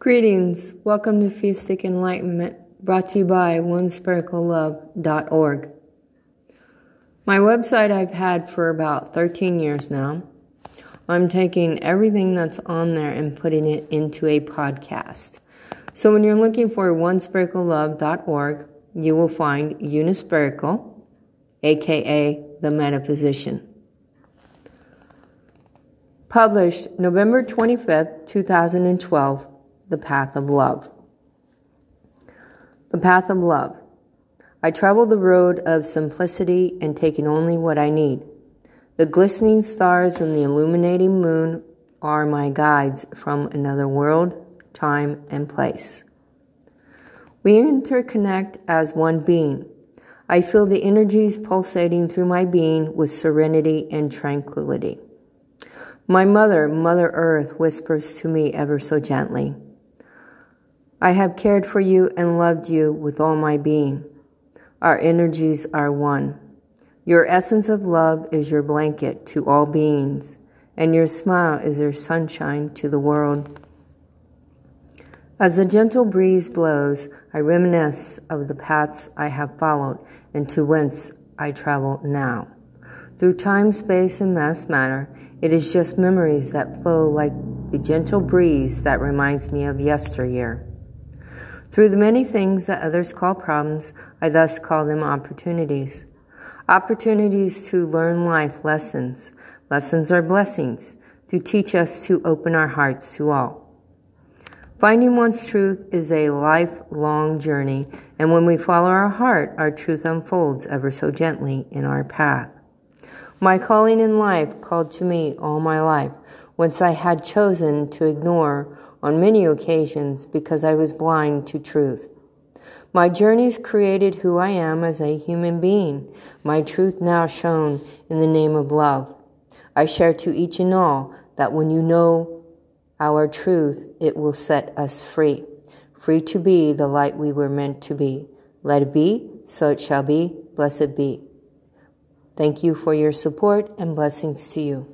Greetings. Welcome to Fusic Enlightenment, brought to you by OneSparkleLove.org. My website I've had for about 13 years now. I'm taking everything that's on there and putting it into a podcast. So when you're looking for OneSparkleLove.org, you will find Unisparkle, aka the Metaphysician. Published November 25th, 2012 the path of love. The path of love. I travel the road of simplicity and taking only what I need. The glistening stars and the illuminating moon are my guides from another world, time, and place. We interconnect as one being. I feel the energies pulsating through my being with serenity and tranquility. My mother, Mother Earth, whispers to me ever so gently. I have cared for you and loved you with all my being. Our energies are one. Your essence of love is your blanket to all beings, and your smile is your sunshine to the world. As the gentle breeze blows, I reminisce of the paths I have followed and to whence I travel now. Through time, space, and mass matter, it is just memories that flow like the gentle breeze that reminds me of yesteryear. Through the many things that others call problems, I thus call them opportunities. Opportunities to learn life lessons. Lessons are blessings to teach us to open our hearts to all. Finding one's truth is a lifelong journey, and when we follow our heart, our truth unfolds ever so gently in our path. My calling in life called to me all my life, whence I had chosen to ignore on many occasions because I was blind to truth. My journeys created who I am as a human being, my truth now shown in the name of love. I share to each and all that when you know our truth, it will set us free, free to be the light we were meant to be. Let it be, so it shall be, blessed be. Thank you for your support and blessings to you.